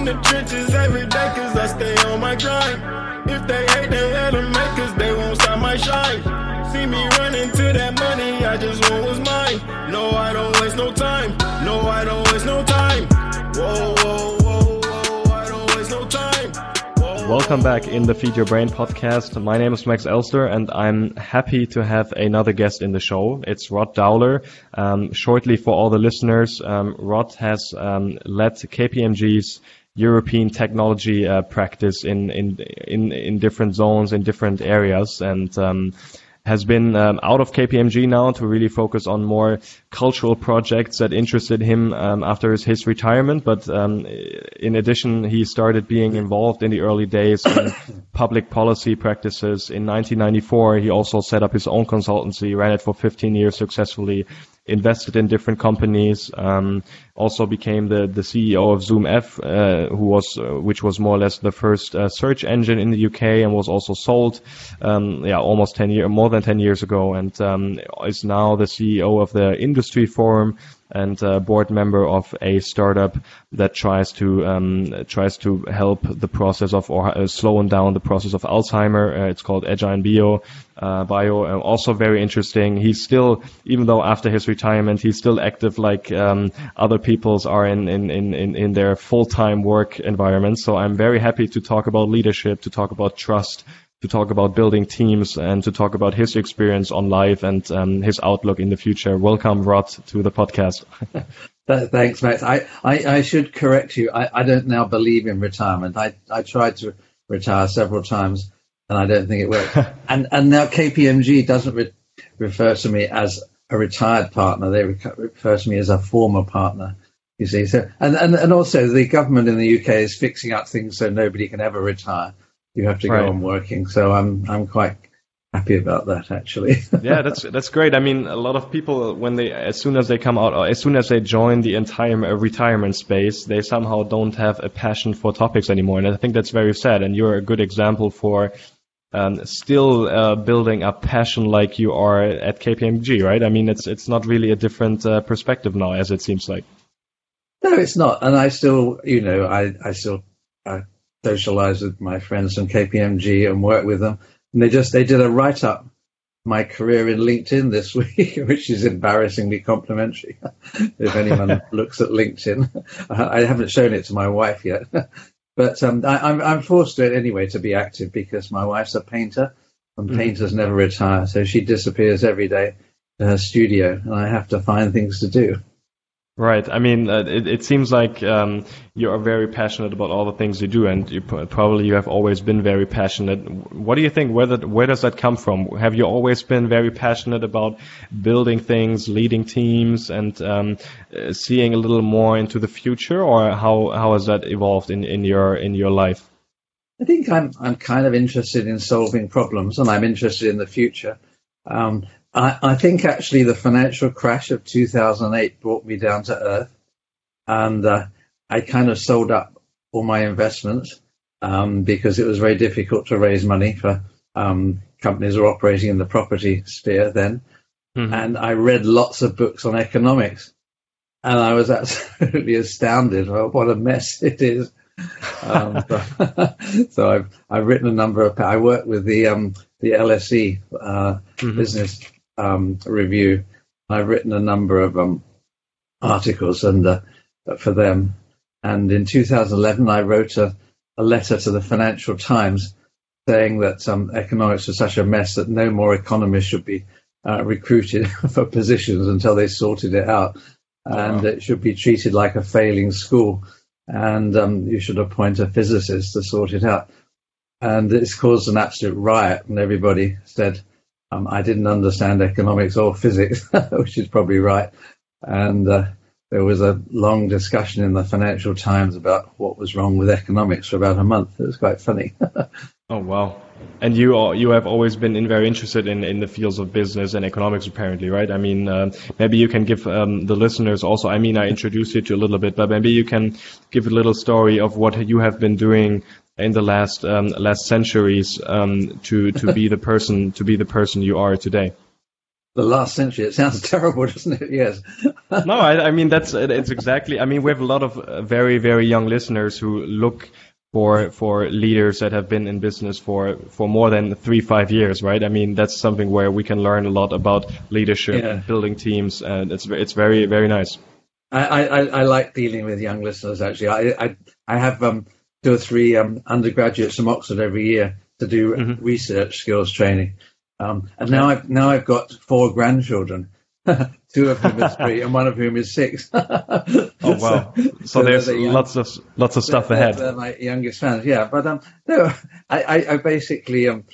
in the trenches every day cause I stay on my grind. If they hate, they hate them make cause they won't stop my shine. See me running to that money, I just want what's mine. No, I don't waste no time. No, I don't waste no time. Whoa, whoa, whoa, whoa, I don't waste no time. Welcome back in the Feed Your Brain podcast. My name is Max Elster and I'm happy to have another guest in the show. It's Rod Dowler. Um, shortly for all the listeners, um, Rod has um, led KPMG's European technology uh, practice in, in, in, in different zones, in different areas and um, has been um, out of KPMG now to really focus on more cultural projects that interested him um, after his, his retirement. But um, in addition, he started being involved in the early days in public policy practices. In 1994, he also set up his own consultancy, ran it for 15 years successfully, invested in different companies, um, also became the, the CEO of ZoomF, uh, who was, uh, which was more or less the first uh, search engine in the UK and was also sold, um, yeah, almost 10 years, more than 10 years ago. And, um, is now the CEO of the industry forum and uh, board member of a startup that tries to um, tries to help the process of or uh, slowing down the process of Alzheimer. Uh, it's called Agile Bio. Uh, bio uh, also very interesting. He's still, even though after his retirement, he's still active like um, other people's are in in in in, in their full time work environment. So I'm very happy to talk about leadership, to talk about trust, to talk about building teams and to talk about his experience on life and um, his outlook in the future. Welcome, Rod, to the podcast. Thanks, Max. I, I, I should correct you. I, I don't now believe in retirement. I, I tried to retire several times and I don't think it worked. and, and now KPMG doesn't re- refer to me as a retired partner. They re- refer to me as a former partner. You see, so and, and and also the government in the UK is fixing up things so nobody can ever retire. You have to Right. go on working. So I'm I'm quite happy about that actually. yeah, that's that's great. I mean, a lot of people when they as soon as they come out, or as soon as they join the entire uh, retirement space, they somehow don't have a passion for topics anymore, and I think that's very sad. And you're a good example for. Um, still uh, building a passion like you are at KPMG, right? I mean, it's it's not really a different uh, perspective now, as it seems like. No, it's not. And I still, you know, I, I still uh, socialize with my friends from KPMG and work with them. And they just, they did a write up my career in LinkedIn this week, which is embarrassingly complimentary. if anyone looks at LinkedIn, I haven't shown it to my wife yet. but um, I, I'm, I'm forced to it anyway to be active because my wife's a painter and Mhm. painters never retire. So she disappears every day to her studio and I have to find things to do. Right. I mean, uh, it, it seems like um, you are very passionate about all the things you do, and you probably you have always been very passionate. What do you think? Where that, where does that come from? Have you always been very passionate about building things, leading teams, and um, uh, seeing a little more into the future, or how how has that evolved in, in your in your life? I think I'm I'm kind of interested in solving problems, and I'm interested in the future. Um, I, I think actually the financial crash of 2008 brought me down to earth, and uh, I kind of sold up all my investments um, because it was very difficult to raise money for um, companies who were operating in the property sphere then. Mhm. And I read lots of books on economics, and I was absolutely astounded. What a mess it is. um, so, so I've I've written a number of. I work with the um, the LSE uh, Mhm. business um, review. I've written a number of um, articles and uh, for them. And in 2011, I wrote a, a letter to the Financial Times saying that um, economics was such a mess that no more economists should be uh, recruited for positions until they sorted it out, and wow. it should be treated like a failing school, and um, you should appoint a physicist to sort it out. And it's caused an absolute riot, and everybody said um, I didn't understand economics or physics, which is probably right. And uh, there was a long discussion in the Financial Times about what was wrong with economics for about a month. It was quite funny. Oh wow! And you are, you have always been very interested in, in the fields of business and economics, apparently, right? I mean, um, maybe you can give um, the listeners also. I mean, I introduced you to a little bit, but maybe you can give a little story of what you have been doing in the last um, last centuries um, to to be the person to be the person you are today. the last century. It sounds terrible, doesn't it? Yes. no, I, I, mean that's it's exactly. I mean, we have a lot of uh, very very young listeners who look for for leaders that have been in business for for more than three five years, right? I mean, that's something where we can learn a lot about leadership, yeah. building teams, and it's it's very very nice. I, I, I like dealing with young listeners. Actually, I I, I have um, two or three um, undergraduates from Oxford every year to do mm-hmm. research skills training. Um, and now I've now I've got four grandchildren, two of whom is three and one of whom is six. oh wow! So, so there's young, lots of lots of stuff they're, ahead. They're my youngest fans, yeah. But um, no, I, I, I basically um,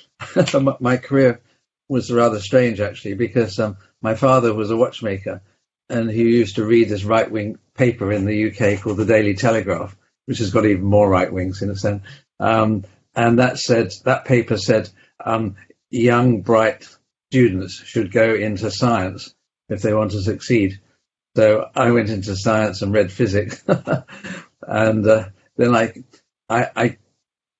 my career was rather strange actually because um, my father was a watchmaker, and he used to read this right wing paper in the UK called the Daily Telegraph, which has got even more right wings in a sense. Um, and that said, that paper said um, young, bright students should go into science if they want to succeed. So I went into science and read physics, and uh, then I, I, I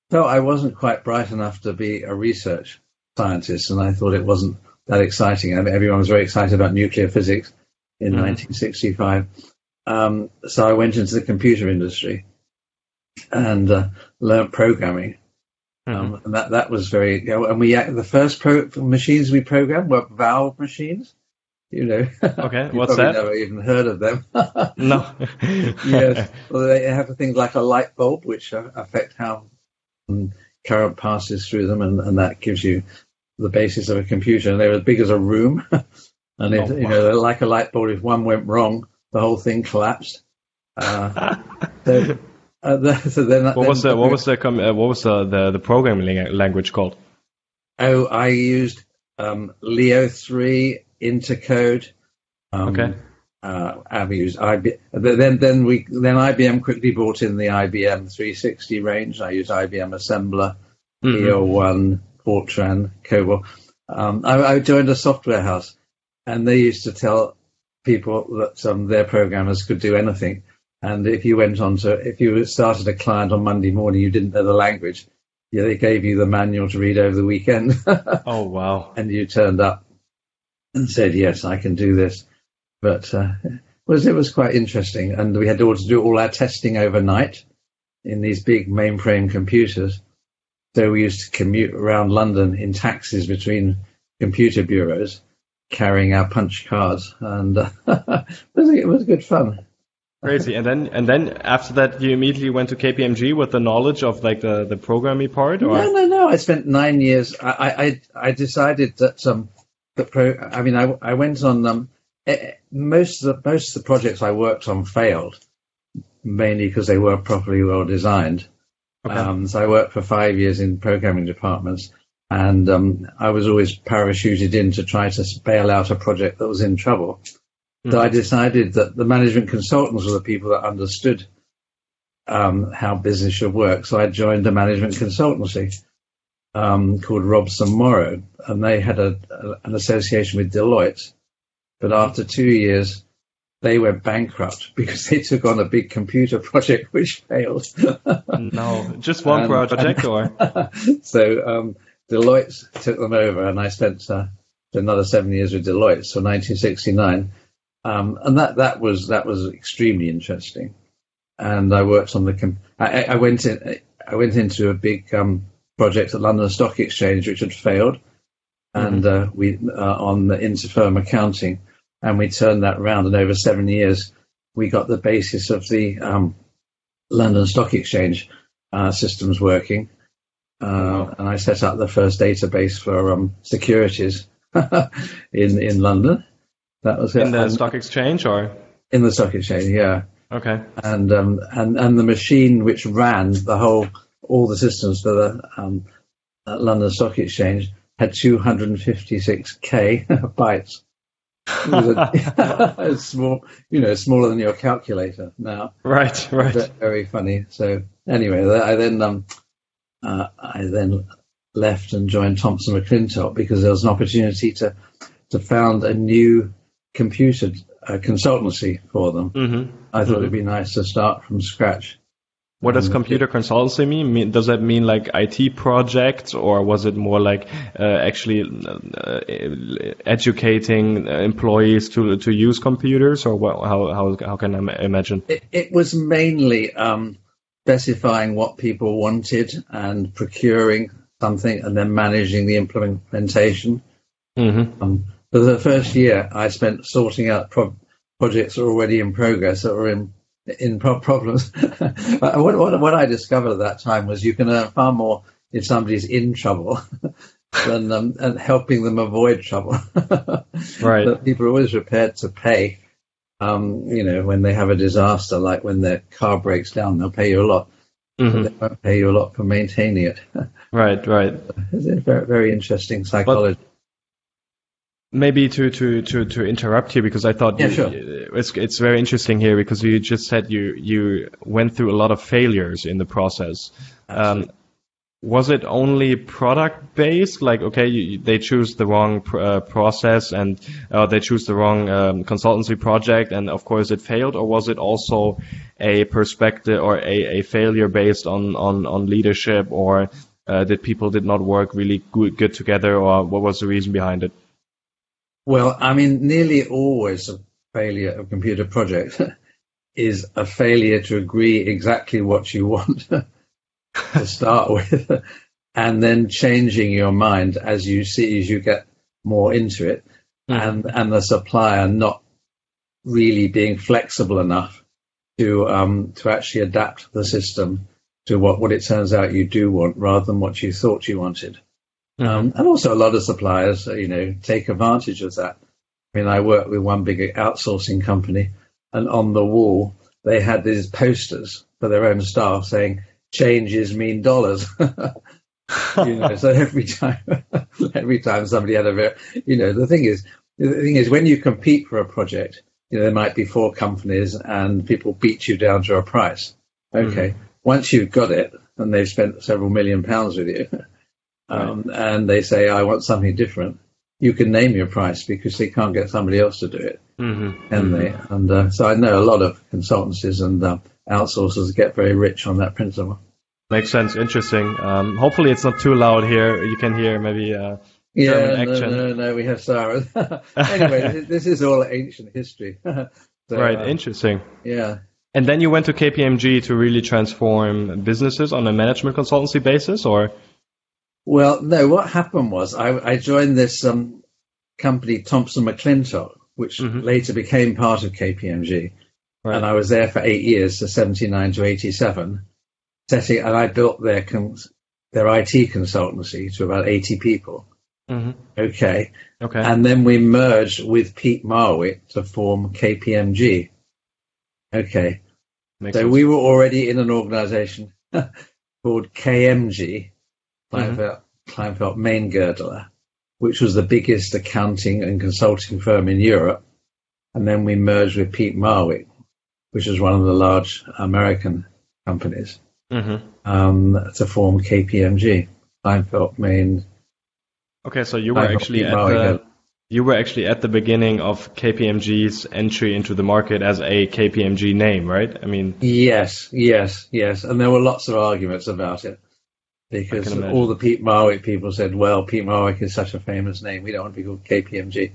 felt I wasn't quite bright enough to be a research scientist, and I thought it wasn't that exciting. I mean, everyone was very excited about nuclear physics in mm-hmm. 1965, um, so I went into the computer industry and uh, learned programming. Mm-hmm. Um, and that that was very, you know, and we the first pro- machines we programmed were valve machines. You know, okay, what's that? Never even heard of them. no. yes, well, they have things like a light bulb, which affect how um, current passes through them, and, and that gives you the basis of a computer. And they're as big as a room, and it, oh, you know, like a light bulb. If one went wrong, the whole thing collapsed. Uh, so, uh, the, so then, what then was the what was the uh, what was the, the, the programming language called? Oh, I used um, Leo three Intercode. Um, okay. Uh, I've used IBM. Then then we then IBM quickly brought in the IBM 360 range. I used IBM Assembler, mm-hmm. EO1, Fortran, COBOL. Um, I, I, joined a software house, and they used to tell people that um, their programmers could do anything. And if you went on to, if you started a client on Monday morning, you didn't know the language, yeah, they gave you the manual to read over the weekend. oh wow! And you turned up and said, "Yes, I can do this." But uh, it was it was quite interesting, and we had to do all our testing overnight in these big mainframe computers. So we used to commute around London in taxis between computer bureaus, carrying our punch cards, and uh, it, was, it was good fun. Crazy. And then and then after that, you immediately went to KPMG with the knowledge of like the the programming part. Or? No, no, no. I spent nine years. I I, I decided that um the pro. I mean, I I went on um most of the most of the projects I worked on failed mainly because they weren't properly well designed. Okay. Um, so I worked for five years in programming departments, and um, I was always parachuted in to try to bail out a project that was in trouble. So I decided that the management consultants were the people that understood um, how business should work. So I joined a management consultancy um, called Robson Morrow, and they had a, a, an association with Deloitte. But after two years, they went bankrupt because they took on a big computer project which failed. no, just one and, project, and, or so um, Deloitte took them over, and I spent uh, another seven years with Deloitte, so 1969, um, and that that was that was extremely interesting. And I worked on the. Com- I, I, went in. I went into a big um, project at London Stock Exchange, which had failed, and mm-hmm. uh, we uh, on the interfirm accounting, and we turned that around. And over seven years, we got the basis of the um, London Stock Exchange uh, systems working, uh, and I set up the first database for um, securities in in London. That was in it. the and stock exchange, or in the stock exchange, yeah. Okay. And um, and and the machine which ran the whole all the systems for the um, London Stock Exchange had 256k bytes. It small, you know, smaller than your calculator now. Right, right. Very funny. So anyway, I then um, uh, I then left and joined Thomson McLintock because there was an opportunity to to found a new computer uh, consultancy for them. Mm-hmm. I thought mm-hmm. it'd be nice to start from scratch What does computer consultancy mean? Does that mean like IT projects, or was it more like uh, actually uh, educating employees to to use computers, or what, how how how can I imagine? It, it was mainly um, specifying what people wanted and procuring something, and then managing the implementation. Mm-hmm. Um, for the first year, I spent sorting out pro- projects already in progress that were in in pro- problems. what, what, what, I discovered at that time was you can earn far more if somebody's in trouble than um, and helping them avoid trouble. right. But people are always prepared to pay. Um, you know, when they have a disaster, like when their car breaks down, they'll pay you a lot. Mm-hmm. They won't pay you a lot for maintaining it. right, right. It's a very, very interesting psychology. But, maybe to, to, to, to interrupt you because I thought yeah, you, sure. it's it's very interesting here because you just said you you went through a lot of failures in the process. Um, was it only product based? Like, okay, you, they choose the wrong pr- uh, process and uh, they choose the wrong um, consultancy project, and of course it failed. Or was it also a perspective or a, a failure based on, on, on leadership, or uh, that people did not work really good, good together, or what was the reason behind it? Well, I mean, nearly always a failure of computer project is a failure to agree exactly what you want to start with, and then changing your mind as you see as you get more into it, mm. and and the supplier not really being flexible enough to um, to actually adapt the system to what what it turns out you do want rather than what you thought you wanted. Mm-hmm. Um, and also a lot of suppliers, you know, take advantage of that. I mean, I worked with one big outsourcing company, and on the wall they had these posters for their own staff saying "changes mean dollars." you know, so every time, every time somebody had a very, you know, the thing is, the thing is, when you compete for a project, you know, there might be four companies, and people beat you down to a price. Okay, mm-hmm. once you've got it, and they've spent several million pounds with you um, right. and they say, I want something different, you can name your price because they can't get somebody else to do it. Mm-hmm. Mm-hmm. they? And uh, so I know a lot of consultancies and uh, outsourcers get very rich on that principle. Makes sense. Interesting. Um, hopefully, it's not too loud here. You can hear maybe uh, yeah, no, action. no, no, we have sirens. anyway, this is all ancient history. so, right. uh, interesting. Yeah. And then you went to KPMG to really transform businesses on a management consultancy basis, or? Well, no. What happened was I, I joined this um, company, Thomson McLintock, which Mhm. later became part of KPMG, Right. and I was there for eight years, so seventy nine to eighty seven, setting and I built their cons- their IT consultancy to about eighty people. hmm Okay, Okay. and then we merged with Peat Marwick to form KPMG. Okay, Makes so sense. we were already in an organization called KMG, Mm-hmm. Klynveld, Goerdeler, which was the biggest accounting and consulting firm in Europe. And then we merged with Peat Marwick, which is one of the large American companies, Mhm. um, to form KPMG, Klynveld Main. Okay, so you were Klynveld actually Pete at Marwick the you were actually at the beginning of KPMG's entry into the market as a KPMG name, right? I mean, Yes, yes, yes. And there were lots of arguments about it because all the Peat Marwick people said, well, Peat Marwick is such a famous name. We don't want to be called KPMG.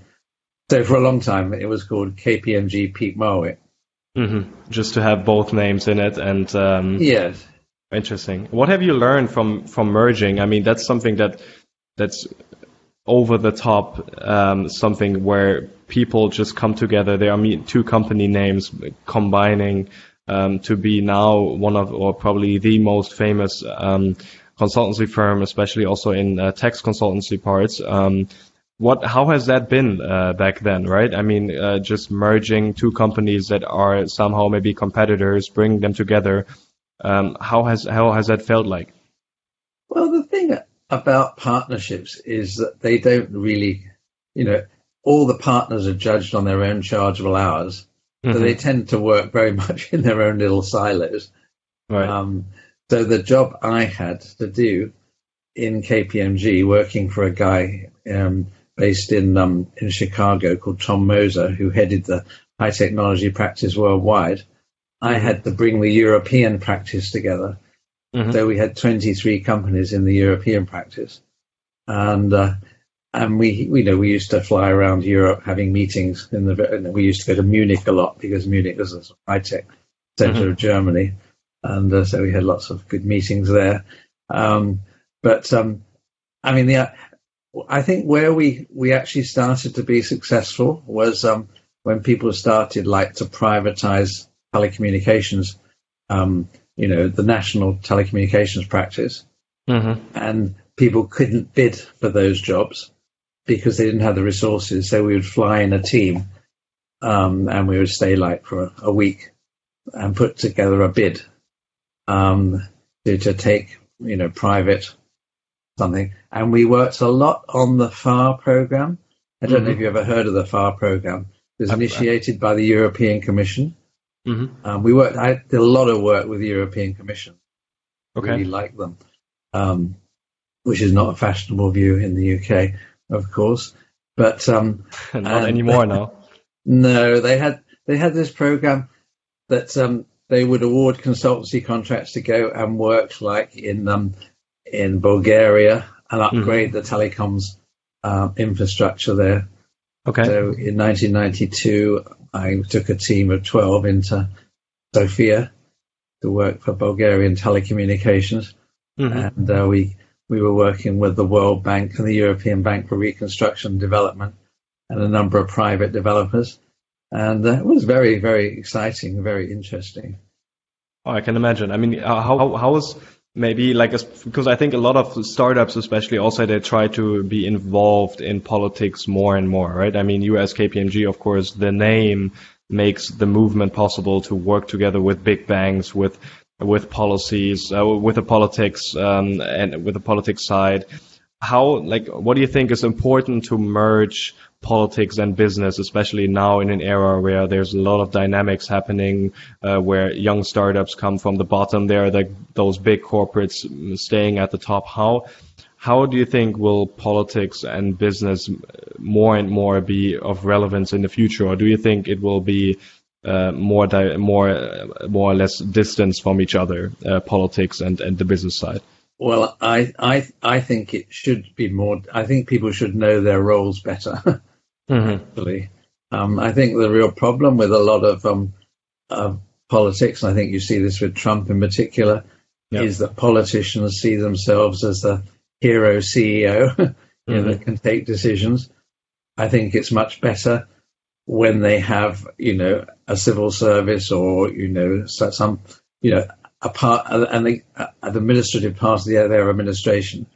So for a long time, it was called KPMG Peat Marwick. mhm, just to have both names in it, and um, Yes. Interesting. What have you learned from from merging? I mean, that's something that that's over the top, um, something where people just come together. There are me- two company names combining um, to be now one of, or probably the most famous um, consultancy firm, especially also in uh, tax consultancy parts. Um, what, how has that been uh, back then, right? I mean, uh, just merging two companies that are somehow maybe competitors, bringing them together. Um, how has how has that felt like? Well, the thing about partnerships is that they don't really, you know, all the partners are judged on their own chargeable hours. So Mhm. they tend to work very much in their own little silos. Right. Um, so the job I had to do in KPMG, working for a guy um, based in um, in Chicago called Tom Moser, who headed the high technology practice worldwide, I had to bring the European practice together. Mhm. So we had 23 companies in the European practice, and uh, and we you know we used to fly around Europe having meetings in the we used to go to Munich a lot because Munich was a high tech center of Germany, and uh, so we had lots of good meetings there. Um, but um, I mean the I think where we we actually started to be successful was um, when people started like to privatize telecommunications, um, you know, the national telecommunications practice, hmm and people couldn't bid for those jobs because they didn't have the resources. So we would fly in a team, um, and we would stay like for a, a week and put together a bid um, to, to take, you know, private something. And we worked a lot on the PHARE program. I don't know Mhm. if you ever heard of the PHARE program. It was initiated by the European Commission. hmm Um, we worked. I did a lot of work with the European Commission. Okay. Really like them, um, which is not a fashionable view in the UK, of course. But um, Not and- anymore now. no, they had they had this program that um, they would award consultancy contracts to go and work like in um, in Bulgaria and upgrade the telecoms um, infrastructure there. Okay. So in 1992, I took a team of 12 into Sofia to work for Bulgarian telecommunications, hmm and uh, we we were working with the World Bank and the European Bank for Reconstruction and Development, and a number of private developers, and uh, it was very very exciting, very interesting. Oh, I can imagine. I mean, uh, how how is maybe like because I think a lot of startups, especially also, they try to be involved in politics more and more, right? I mean, as KPMG, of course, the name makes the movement possible to work together with big banks, with with policies, uh, with the politics, um, and with the politics side. How like what do you think is important to merge politics and business, especially now in an era where there's a lot of dynamics happening, uh, where young startups come from the bottom. There like those big corporates staying at the top. How how do you think will politics and business more and more be of relevance in the future, or do you think it will be uh, more more uh, more or less distance from each other, uh, politics and and the business side? Well, I I I think it should be more. I think people should know their roles better. hmm actually. Um, I think the real problem with a lot of um, uh, politics, and I think you see this with Trump in particular, Yeah. is that politicians see themselves as the hero CEO you know, that can take decisions. I think it's much better when they have, you know, a civil service or, you know, some, you know, a part, and the, an administrative part of the, their administration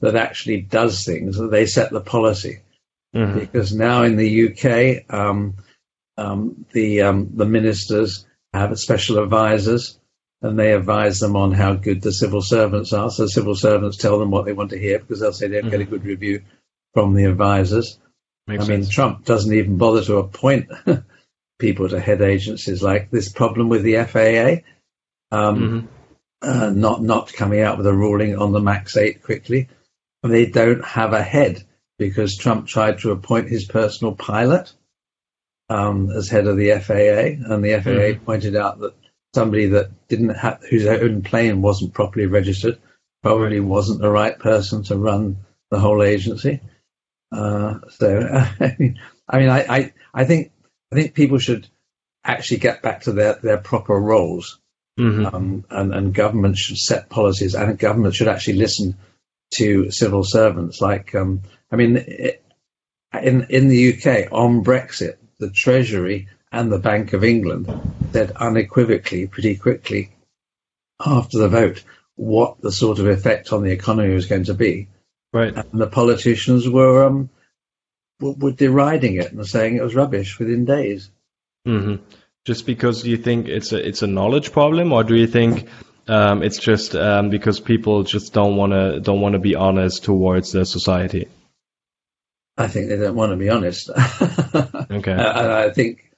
that actually does things, that they set the policy hmm because now in the UK, um, um, the um, the ministers have special advisors, and they advise them on how good the civil servants are. So civil servants tell them what they want to hear because they'll say they'll get a good review from the advisors. Makes I mean. Trump doesn't even bother to appoint people to head agencies like this problem with the FAA. Um, Mhm. uh, not not coming out with a ruling on the Max 8 quickly. And they don't have a head because Trump tried to appoint his personal pilot um, as head of the FAA, and the FAA pointed out that somebody that didn't have whose own plane wasn't properly registered probably wasn't the right person to run the whole agency. Uh, so, I mean, I, mean I, I, I think I think people should actually get back to their, their proper roles Mhm. um, and, and government should set policies, and government should actually listen to civil servants. Like, um, I mean, it, in in the UK on Brexit, the Treasury and the Bank of England said unequivocally, pretty quickly after the vote, what the sort of effect on the economy was going to be, Right. and the politicians were um, were, were deriding it and saying it was rubbish within days. hmm Just because you think it's a it's a knowledge problem, or do you think um, it's just um, because people just don't want to don't want to be honest towards the society? I think they don't want to be honest. Okay. And I think,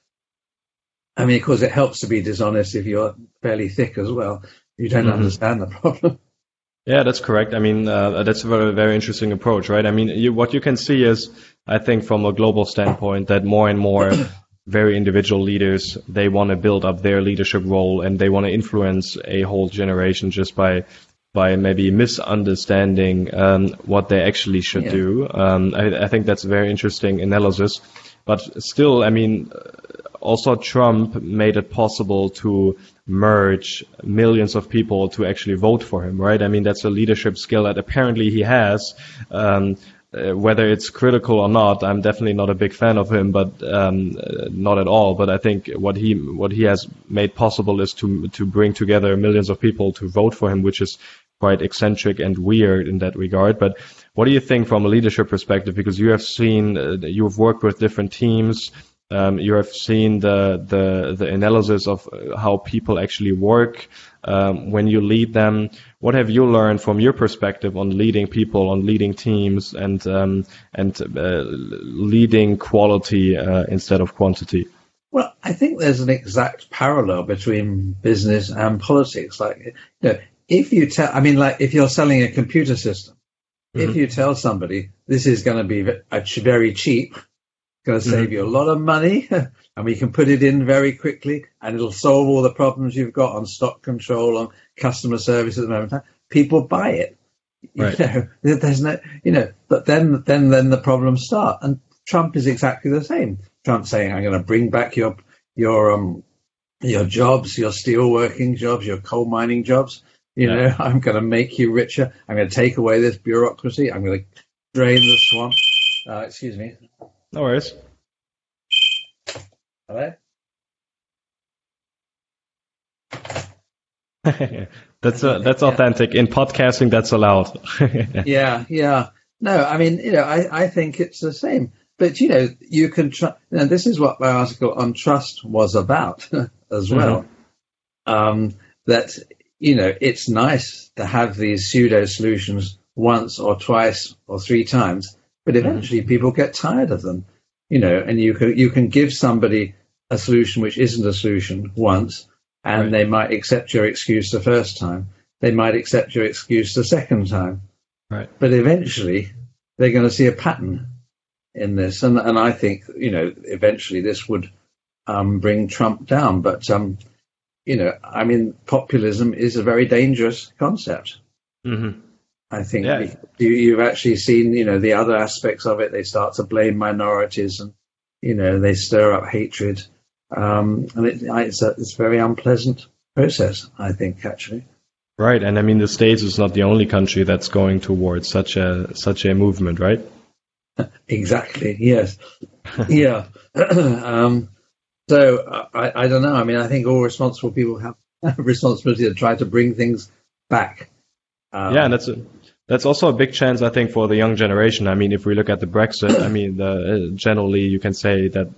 I mean, of course, it helps to be dishonest if you're fairly thick as well. You don't Mhm. understand the problem. Yeah, that's correct. I mean, uh, that's a very, very interesting approach, right? I mean, you, what you can see is, I think, from a global standpoint, that more and more very individual leaders, they want to build up their leadership role and they want to influence a whole generation just by by maybe misunderstanding um, what they actually should yeah. do. Um, I, I, think that's a very interesting analysis. But still, I mean, also Trump made it possible to merge millions of people to actually vote for him, right? I mean, that's a leadership skill that apparently he has. Um, uh, whether it's critical or not, I'm definitely not a big fan of him, but um, uh, not at all. But I think what he what he has made possible is to to bring together millions of people to vote for him, which is quite eccentric and weird in that regard. But what do you think from a leadership perspective? Because you have seen, uh, you've worked with different teams. Um, you have seen the, the the analysis of how people actually work um, when you lead them. What have you learned from your perspective on leading people, on leading teams, and um, and uh, leading quality uh, instead of quantity? Well, I think there's an exact parallel between business and politics. Like, you know, if you tell, I mean, like if you're selling a computer system, mm-hmm. if you tell somebody this is going to be very cheap, going to save mm-hmm. you a lot of money, and we can put it in very quickly, and it'll solve all the problems you've got on stock control, on customer service at the moment. People buy it. Right. You know, there's no, you know, but then, then, then the problems start. And Trump is exactly the same. Trump saying, "I'm going to bring back your your um your jobs, your steel working jobs, your coal mining jobs." You yeah. know, I'm going to make you richer. I'm going to take away this bureaucracy. I'm going to drain the swamp. Uh, excuse me. No worries. Hello? that's uh, that's authentic in podcasting. That's allowed. yeah, yeah. No, I mean, you know, I, I think it's the same. But you know, you can trust. You know, this is what my article on trust was about as well. Mm-hmm. Um, that you know, it's nice to have these pseudo solutions once or twice or three times, but eventually people get tired of them, you know, and you can, you can give somebody a solution which isn't a solution once and right. they might accept your excuse the first time. They might accept your excuse the second time. Right. But eventually they're going to see a pattern in this. And, and I think, you know, eventually this would um, bring Trump down. But, um, you know, I mean, populism is a very dangerous concept. Mm-hmm. I think yeah. you, have actually seen, you know, the other aspects of it. They start to blame minorities, and you know, they stir up hatred, um, and it, it's a it's a very unpleasant process. I think actually. Right, and I mean, the states is not the only country that's going towards such a such a movement, right? exactly. Yes. yeah. um, so I, I don't know. I mean, I think all responsible people have responsibility to try to bring things back. Um, yeah, and that's a, that's also a big chance, I think, for the young generation. I mean, if we look at the Brexit, I mean, the, uh, generally you can say that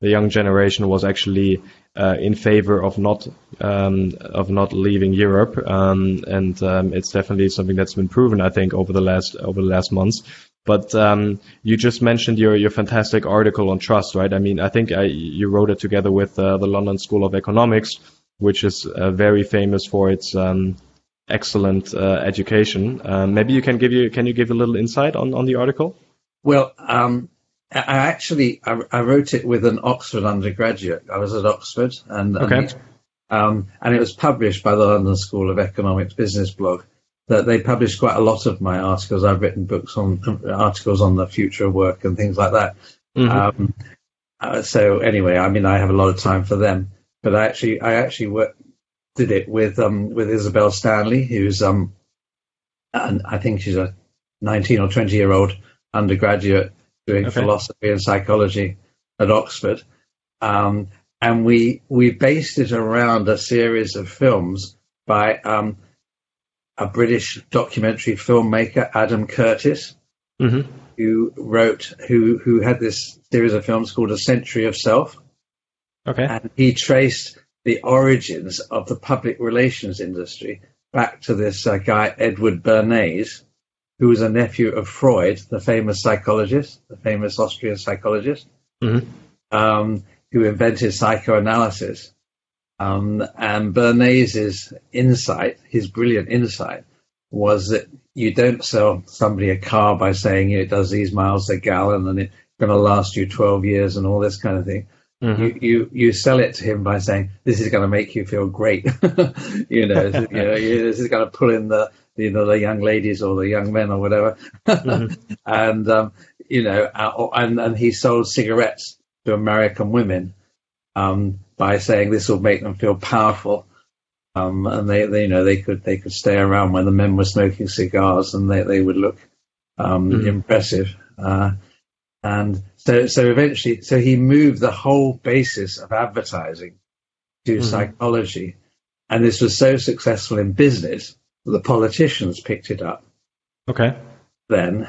the young generation was actually uh, in favor of not um, of not leaving Europe, um, and um, it's definitely something that's been proven, I think, over the last over the last months. But um, you just mentioned your your fantastic article on trust, right? I mean, I think I, you wrote it together with uh, the London School of Economics, which is uh, very famous for its um, excellent uh, education. Uh, maybe you can give you can you give a little insight on on the article? Well, um, I actually I, I, wrote it with an Oxford undergraduate. I was at Oxford, and okay. and, um, and it was published by the London School of Economics business blog that they publish quite a lot of my articles. I've written books on articles on the future of work and things like that. Mm-hmm. Um, uh, so anyway, I mean, I have a lot of time for them, but I actually, I actually work, did it with, um, with Isabel Stanley, who's, um, and I think she's a 19 or 20 year old undergraduate doing okay. philosophy and psychology at Oxford. Um, and we, we based it around a series of films by, um, a British documentary filmmaker, Adam Curtis, mm-hmm. who wrote, who who had this series of films called A Century of Self. Okay. And he traced the origins of the public relations industry back to this uh, guy, Edward Bernays, who was a nephew of Freud, the famous psychologist, the famous Austrian psychologist, mm-hmm. um, who invented psychoanalysis. Um, and Bernays's insight, his brilliant insight, was that you don't sell somebody a car by saying it does these miles a gallon and it's going to last you 12 years and all this kind of thing. Mm-hmm. You, you you sell it to him by saying this is going to make you feel great, you know, you know, this is going to pull in the you know the young ladies or the young men or whatever, mm-hmm. and um, you know, uh, and and he sold cigarettes to American women um, by saying this will make them feel powerful, um, and they, they, you know they could they could stay around when the men were smoking cigars and they they would look um, mm-hmm. impressive. Uh, and so, so eventually, so he moved the whole basis of advertising to mm-hmm. psychology. And this was so successful in business that the politicians picked it up. Okay. Then,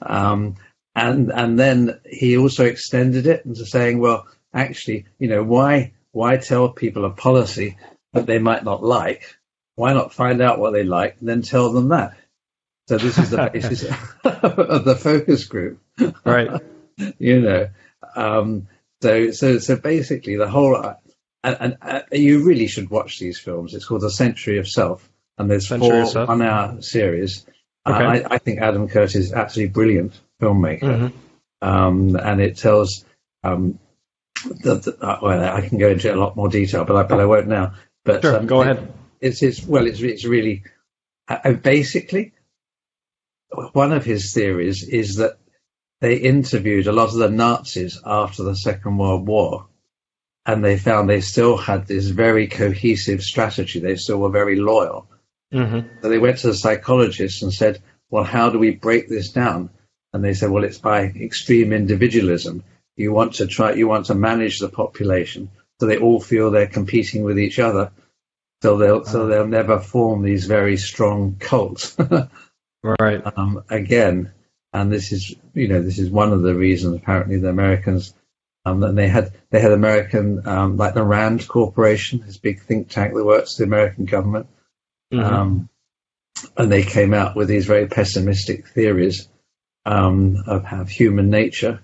um, and and then he also extended it into saying, well, actually, you know, why why tell people a policy that they might not like? Why not find out what they like and then tell them that? So this is the basis of the focus group, right? you know, um, so so so basically the whole, uh, and, and uh, you really should watch these films. It's called The Century of Self, and there's Century four one-hour series. Uh, okay. Uh, I, I, think Adam Curtis is absolutely brilliant filmmaker, mm-hmm. um, and it tells. Um, the, the, uh, well, I can go into a lot more detail, but I, but I won't now. But sure, um, go ahead. It, it's, it's well, it's it's really uh, basically one of his theories is that they interviewed a lot of the Nazis after the Second World War, and they found they still had this very cohesive strategy. They still were very loyal. Mm-hmm. So they went to the psychologists and said, "Well, how do we break this down?" And they said, "Well, it's by extreme individualism. You want to try, you want to manage the population so they all feel they're competing with each other, so they'll so uh-huh. they'll never form these very strong cults." right. Um, again, and this is you know this is one of the reasons apparently the Americans um, and they had they had American um, like the Rand Corporation, this big think tank that works for the American government, mm-hmm. um, and they came out with these very pessimistic theories um, of, of human nature,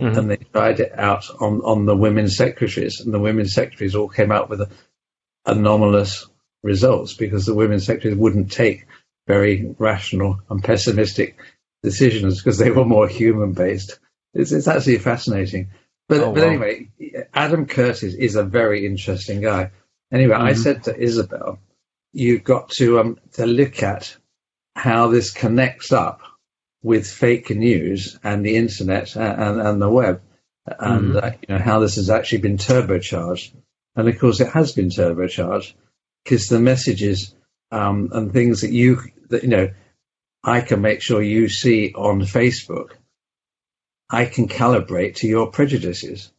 mm-hmm. and they tried it out on on the women's secretaries, and the women's secretaries all came out with a, anomalous results because the women's secretaries wouldn't take very rational and pessimistic decisions because they were more human based. It's, it's actually fascinating. But, oh, but wow. anyway, Adam Curtis is a very interesting guy. Anyway, mm-hmm. I said to Isabel, you've got to um, to look at how this connects up with fake news and the internet and, and, and the web, and mm-hmm. uh, you know how this has actually been turbocharged. And of course, it has been turbocharged because the messages um, and things that you that you know I can make sure you see on Facebook, I can calibrate to your prejudices.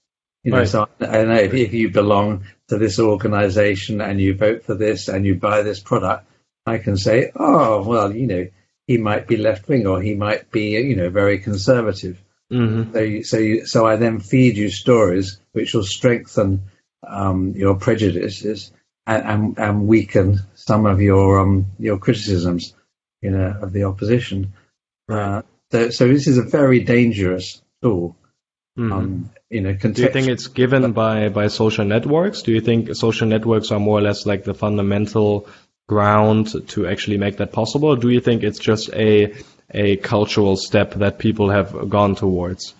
You know, right. so I know if, if you belong to this organization and you vote for this and you buy this product, I can say, oh, well, you know, he might be left wing or he might be, you know, very conservative. Mm-hmm. So, you, so, you, so I then feed you stories which will strengthen um, your prejudices and, and, and, weaken some of your um, your criticisms you know, of the opposition. Uh, so, so, this is a very dangerous tool. Mm-hmm. Um, you know, Do you think it's given by, by social networks? Do you think social networks are more or less like the fundamental ground to actually make that possible? Or do you think it's just a a cultural step that people have gone towards?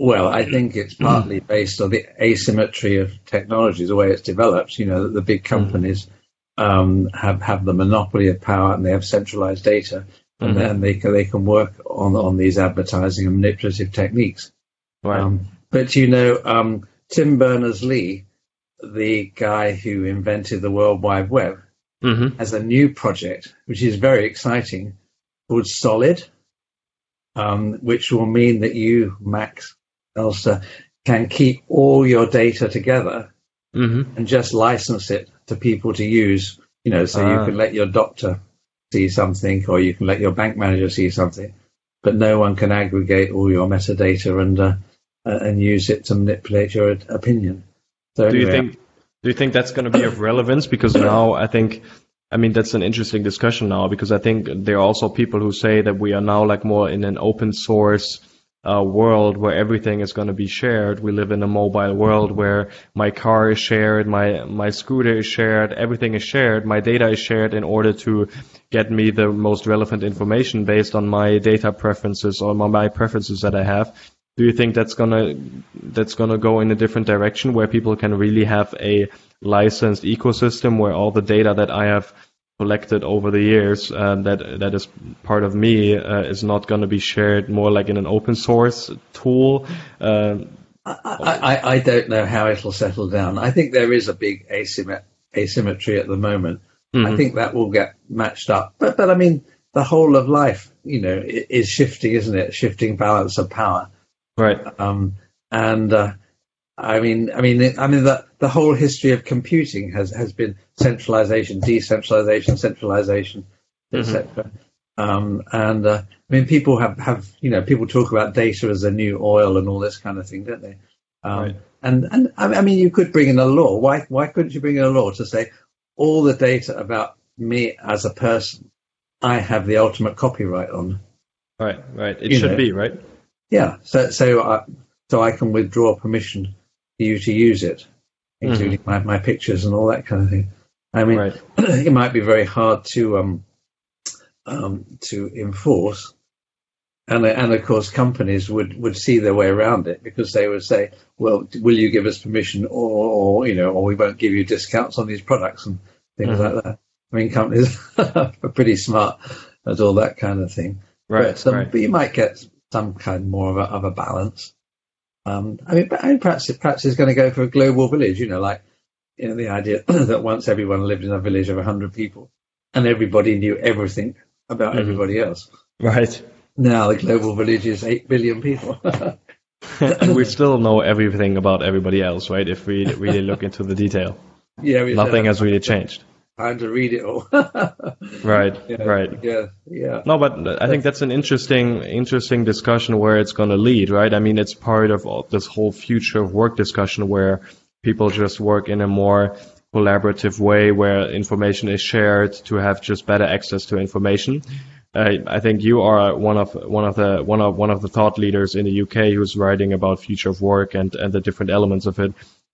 Well, I think it's partly based on the asymmetry of technology, the way it's developed. You know, the big mm-hmm. companies mm-hmm um, have have the monopoly of power and they have centralized data, and mm-hmm. then they can they can work on on these advertising and manipulative techniques. Right. Um, but you know, um, Tim Berners Lee, the guy who invented the World Wide Web, mm-hmm. has a new project which is very exciting called Solid, um, which will mean that you, Max Elster, can keep all your data together mm-hmm. and just license it to people to use. You know, so you ah. can let your doctor see something, or you can let your bank manager see something, but no one can aggregate all your metadata and uh, uh, and use it to manipulate your opinion. So do you think do you think that's going to be of relevance? Because now I think. I mean, that's an interesting discussion now because I think there are also people who say that we are now like more in an open source uh, world where everything is going to be shared. We live in a mobile world where my car is shared, my my scooter is shared, everything is shared, my data is shared in order to get me the most relevant information based on my data preferences or my, my preferences that I have. do you think that's gonna that's gonna go in a different direction where people can really have a licensed ecosystem where all the data that I have collected over the years uh, that that is part of me uh, is not going to be shared more like in an open source tool. Uh, I, I, I, don't know how it'll settle down. I think there is a big asymmet- asymmetry at the moment. Mm-hmm. I think that will get matched up. But but I mean, the whole of life, you know, is shifting, isn't it? Shifting balance of power. Right. Um, and uh, I mean, I mean, I mean, the the whole history of computing has has been centralization, decentralization, centralization, etc. Mm-hmm. Um, and uh, I mean, people have have you know, people talk about data as a new oil and all this kind of thing, don't they? Um, right. And and I mean, you could bring in a law. Why why couldn't you bring in a law to say all the data about me as a person, I have the ultimate copyright on? Right, right. It you should know. be right. Yeah. So so uh, so I can withdraw permission for you to use it, including mm-hmm. my, my pictures and all that kind of thing. I mean, right. it might be very hard to um, um, to enforce, and and of course companies would, would see their way around it because they would say, well, will you give us permission, or, or you know, or we won't give you discounts on these products and things mm-hmm. like that. I mean, companies are pretty smart at all that kind of thing. Right, but, um, right. but you might get some kind more of a, of a balance. Um, I mean, I mean, perhaps perhaps it's going to go for a global village. You know, like you know, the idea that once everyone lived in a village of hundred people, and everybody knew everything about mm-hmm. everybody else. Right. Now the global village is eight billion people. and we still know everything about everybody else, right? If we really look into the detail. Yeah, nothing has really changed time to read it all. right, yeah, right. Yeah, yeah. No, but I think that's an interesting, interesting discussion where it's going to lead, right? I mean, it's part of this whole future of work discussion where people just work in a more collaborative way where information is shared to have just better access to information. Uh, I think you are one of one of the one of one of the thought leaders in the UK who's writing about future of work and and the different elements of it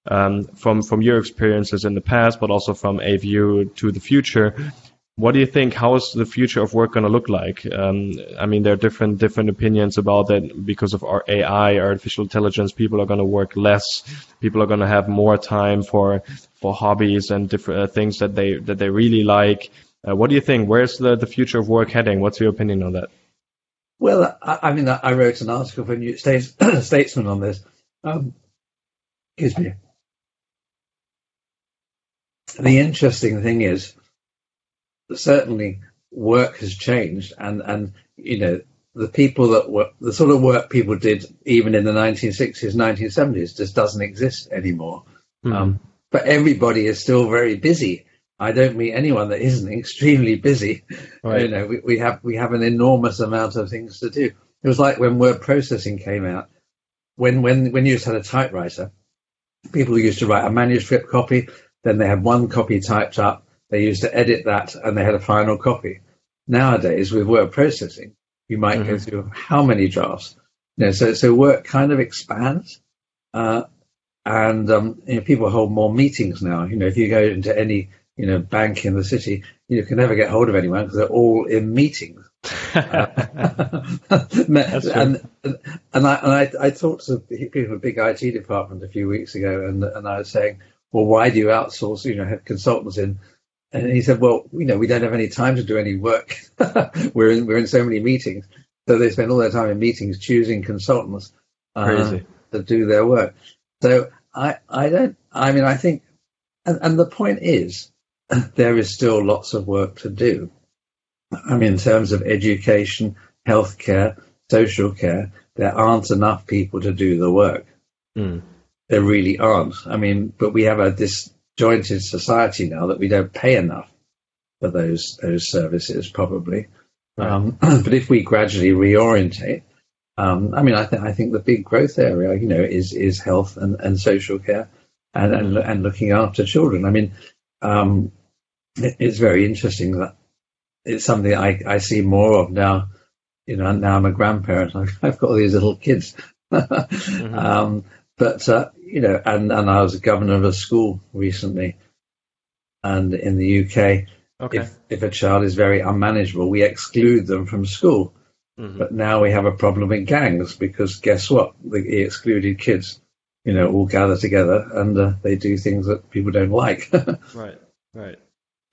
um, from from your experiences in the past, but also from a view to the future. What do you think? How is the future of work going to look like? Um, I mean, there are different different opinions about that because of our AI, artificial intelligence. People are going to work less. People are going to have more time for for hobbies and different uh, things that they that they really like. Uh, what do you think? Where's the, the future of work heading? What's your opinion on that? Well, I, I mean, I wrote an article for New States, Statesman on this. Um, excuse me the interesting thing is certainly work has changed and and you know the people that were the sort of work people did even in the 1960s 1970s just doesn't exist anymore mm-hmm. um, but everybody is still very busy i don't meet anyone that isn't extremely busy right. you know we, we have we have an enormous amount of things to do it was like when word processing came out when when when you just had a typewriter people used to write a manuscript copy then they had one copy typed up. They used to edit that and they had a final copy. Nowadays, with word processing, you might mm-hmm. go through how many drafts? You know, so, so work kind of expands. Uh, and um, you know, people hold more meetings now. You know, if you go into any you know bank in the city, you can never get hold of anyone because they're all in meetings. uh, and, and and I and I, I talked to people in a big IT department a few weeks ago, and and I was saying, well, why do you outsource? You know, have consultants in. And he said, well, you know, we don't have any time to do any work. we're in we're in so many meetings, so they spend all their time in meetings choosing consultants uh, to do their work. So I I don't. I mean, I think, and, and the point is, there is still lots of work to do. I mean, in terms of education, healthcare, social care, there aren't enough people to do the work. Mm there really aren't. I mean, but we have a disjointed society now that we don't pay enough for those those services, probably. Um, but if we gradually reorientate, um, I mean, I, th- I think the big growth area, you know, is is health and, and social care, and, and and looking after children. I mean, um, it, it's very interesting that it's something I, I see more of now. You know, now I'm a grandparent. I've, I've got all these little kids. mm-hmm. um, but uh, you know, and and I was a governor of a school recently, and in the UK, okay. if if a child is very unmanageable, we exclude them from school. Mm-hmm. But now we have a problem in gangs because guess what? The excluded kids, you know, all gather together and uh, they do things that people don't like. right, right.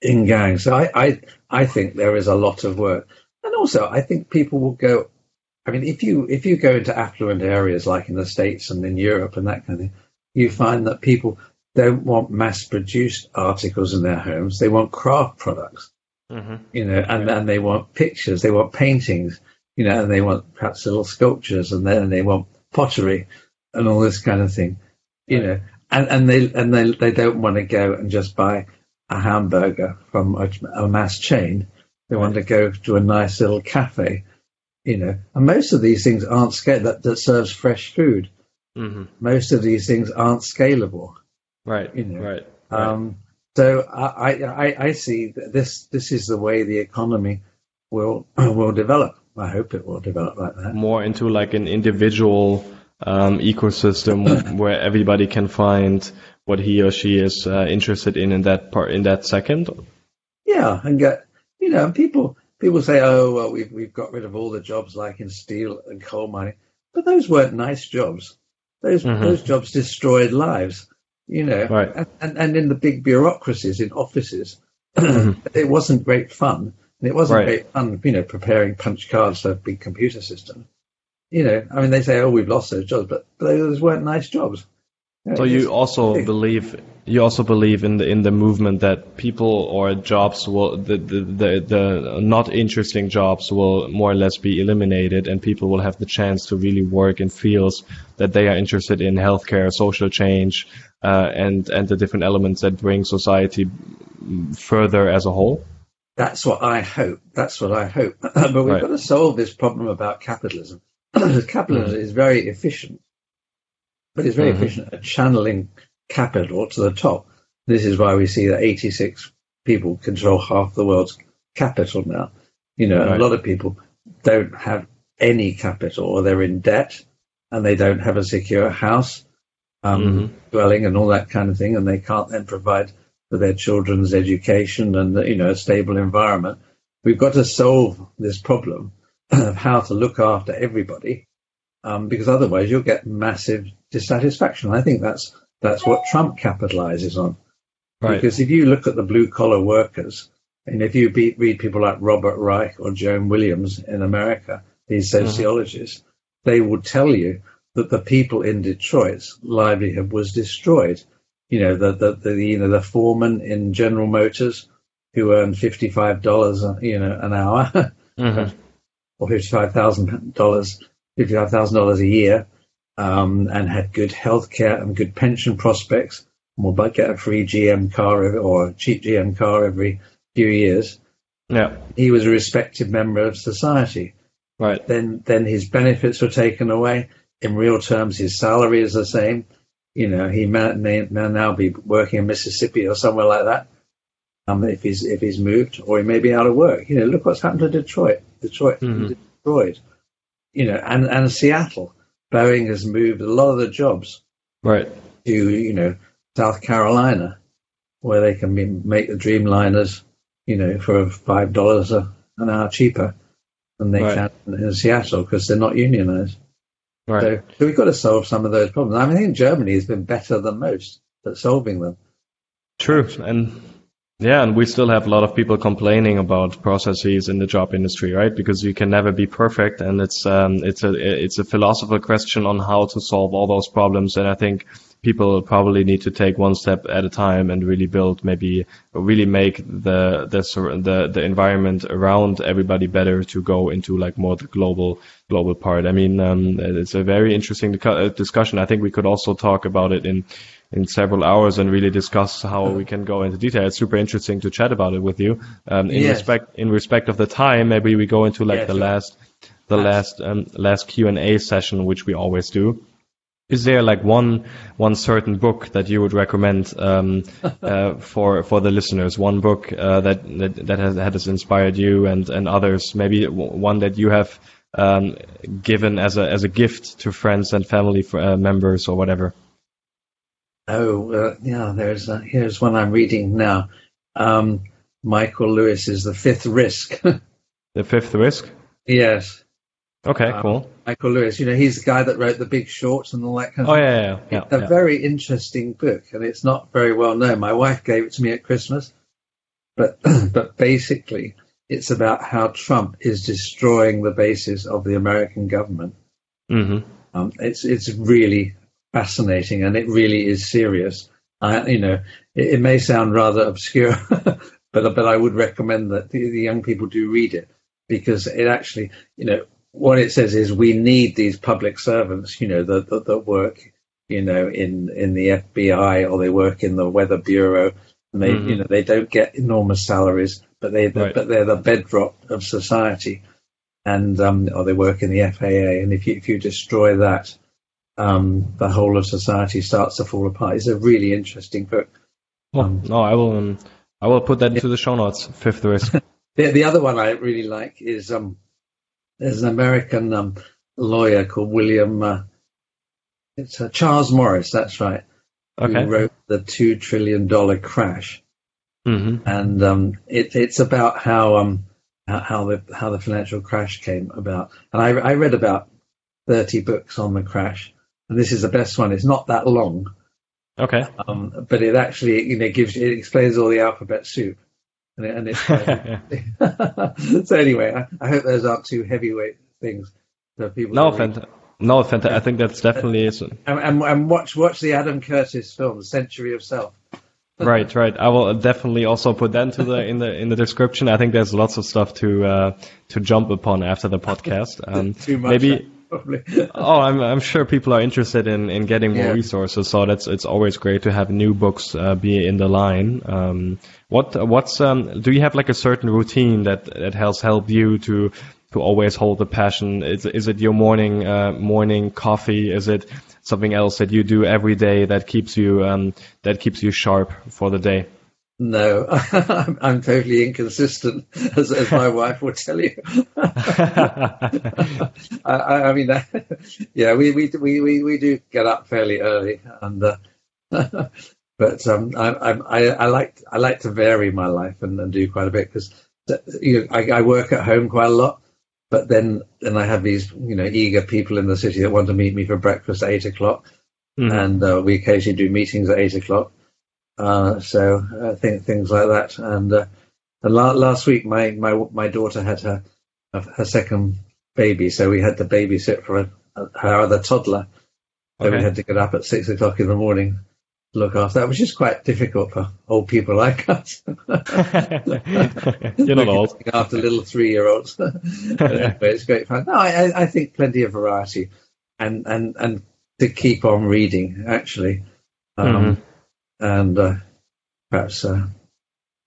In gangs. So I, I, I think there is a lot of work. And also, I think people will go. I mean, if you if you go into affluent areas like in the states and in Europe and that kind of thing, you find that people don't want mass-produced articles in their homes. They want craft products, mm-hmm. you know, and, and they want pictures, they want paintings, you know, and they want perhaps little sculptures, and then they want pottery and all this kind of thing, you right. know, and and they and they they don't want to go and just buy a hamburger from a, a mass chain. They right. want to go to a nice little cafe, you know, and most of these things aren't scale that, that serves fresh food. Mm-hmm. Most of these things aren't scalable. Right. You know? Right. Um, so I, I, I see this. This is the way the economy will will develop. I hope it will develop like that. More into like an individual um, ecosystem where everybody can find what he or she is uh, interested in in that part in that second. Yeah, and get you know people people say, oh well, we've we've got rid of all the jobs like in steel and coal mining, but those weren't nice jobs. Those mm-hmm. those jobs destroyed lives you know, right. and, and in the big bureaucracies in offices, mm-hmm. it wasn't great fun. And it wasn't right. great fun, you know, preparing punch cards for a big computer system. You know, I mean, they say, oh, we've lost those jobs, but those weren't nice jobs. You know, so you also big. believe you also believe in the in the movement that people or jobs will the, the the, the not interesting jobs will more or less be eliminated and people will have the chance to really work in fields that they are interested in healthcare social change uh, and and the different elements that bring society further as a whole? That's what I hope. That's what I hope. but we've right. got to solve this problem about capitalism. capitalism mm. is very efficient, but it's very mm-hmm. efficient at channeling capital to the top. This is why we see that 86 people control half the world's capital now. You know, right. a lot of people don't have any capital or they're in debt and they don't have a secure house um, mm-hmm. dwelling and all that kind of thing, and they can't then provide for their children's education and you know a stable environment. We've got to solve this problem of how to look after everybody, um, because otherwise you'll get massive dissatisfaction. I think that's that's what Trump capitalizes on. Right. Because if you look at the blue collar workers, and if you be, read people like Robert Reich or Joan Williams in America, these mm-hmm. sociologists, mm-hmm. they will tell you that the people in Detroit's livelihood was destroyed. You know, the, the, the you know, the foreman in General Motors who earned $55, you know, an hour mm-hmm. or $55,000, $55,000 a year, um, and had good health care and good pension prospects, and would get a free GM car or a cheap GM car every few years. Yeah. He was a respected member of society. Right. Then, then his benefits were taken away in real terms, his salary is the same. You know, he may, may, may now be working in Mississippi or somewhere like that. Um, if he's if he's moved, or he may be out of work. You know, look what's happened to Detroit. Detroit mm-hmm. destroyed. You know, and and Seattle. Boeing has moved a lot of the jobs right to you know South Carolina, where they can be, make the Dreamliners, you know, for five dollars an hour cheaper than they right. can in Seattle because they're not unionized. Right. So, so, we've got to solve some of those problems. I mean, I think Germany has been better than most at solving them. True, and yeah, and we still have a lot of people complaining about processes in the job industry, right? Because you can never be perfect, and it's um, it's a it's a philosophical question on how to solve all those problems. And I think people probably need to take one step at a time and really build, maybe really make the the the, the environment around everybody better to go into like more the global global part. I mean, um, it's a very interesting uh, discussion. I think we could also talk about it in in several hours and really discuss how we can go into detail. It's super interesting to chat about it with you. Um, in yes. respect in respect of the time, maybe we go into like the last the last um, last Q and A session, which we always do. Is there like one one certain book that you would recommend um, uh, for for the listeners? One book uh, that that that has, that has inspired you, and and others. Maybe one that you have um, given as a as a gift to friends and family for, uh, members or whatever. Oh uh, yeah, there's uh, here's one I'm reading now. Um, Michael Lewis is the Fifth Risk. the Fifth Risk. Yes. Okay, Um, cool. Michael Lewis. You know, he's the guy that wrote The Big Short and all that kind of Oh thing. yeah, yeah, yeah. a yeah. very interesting book, and it's not very well known. My wife gave it to me at Christmas, but but basically, it's about how Trump is destroying the basis of the American government. Mm-hmm. Um, it's it's really fascinating, and it really is serious. I, you know, it, it may sound rather obscure, but but I would recommend that the, the young people do read it because it actually, you know, what it says is we need these public servants, you know, that that, that work, you know, in in the FBI or they work in the Weather Bureau, and they, Mhm. you know, they don't get enormous salaries, but they Right. but they're the bedrock of society, and um, or they work in the FAA, and if you if you destroy that, um, the whole of society starts to fall apart. It's a really interesting book. Um, no, I will. Um, I will put that into the show notes. Fifth risk. The, the other one I really like is um, there's an American um, lawyer called William. Uh, it's uh, Charles Morris. That's right. Okay. Who wrote the two trillion dollar crash, hmm and um, it, it's about how um, how, how the how the financial crash came about. And I, I read about thirty books on the crash, and this is the best one. It's not that long, Okay. um, but it actually you know gives it explains all the alphabet soup, and, it, and it's so anyway. I, I hope those aren't too heavyweight things for people. no, fant- no, fant- I think that's definitely and, and, and watch watch the Adam Curtis film, Century of Self. Right, right. I will definitely also put that into the in the in the description. I think there's lots of stuff to uh, to jump upon after the podcast. Um, Too much, maybe. Probably. Oh, I'm I'm sure people are interested in, in getting more Yeah. resources. So that's it's always great to have new books uh, be in the line. Um, what what's um do you have like a certain routine that that has helped you to to always hold the passion? Is is it your morning uh, morning coffee? Is it something else that you do every day that keeps you um that keeps you sharp for the day? No, I'm, I'm totally inconsistent, as, as my wife will tell you. I, I, mean, yeah, we, we we we we do get up fairly early, and uh, but um, I, I I like I like to vary my life and, and do quite a bit because you know, I, I work at home quite a lot, but then then I have these you know eager people in the city that want to meet me for breakfast at eight o'clock, Mhm. and uh, we occasionally do meetings at eight o'clock. Uh, so I think things like that. And, uh, and la- last week, my, my my daughter had her her second baby, so we had to babysit for a, her other toddler. So we had to get up at six o'clock in the morning to look after that, which is quite difficult for old people like us. You're not old. After little three-year-olds. But anyway, it's great fun. No, I, I- think plenty of variety, and and and to keep on reading actually, um, Mhm. And uh, perhaps uh,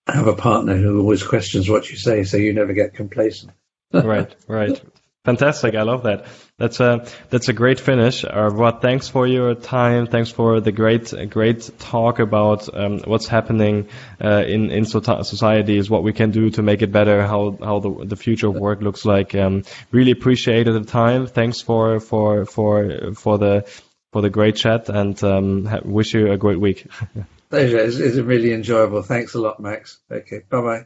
have a partner who always questions what you say, so you never get complacent. right, right. Fantastic. I love that. That's a that's a great finish. Uh, thanks for your time. Thanks for the great great talk about um, what's happening uh, in in so- societies, what we can do to make it better, how how the the future of work looks like. Um, really appreciated the time. Thanks for for for for the for the great chat, and um, wish you a great week. Pleasure. It's, it's really enjoyable. Thanks a lot, Max. Okay. Bye bye.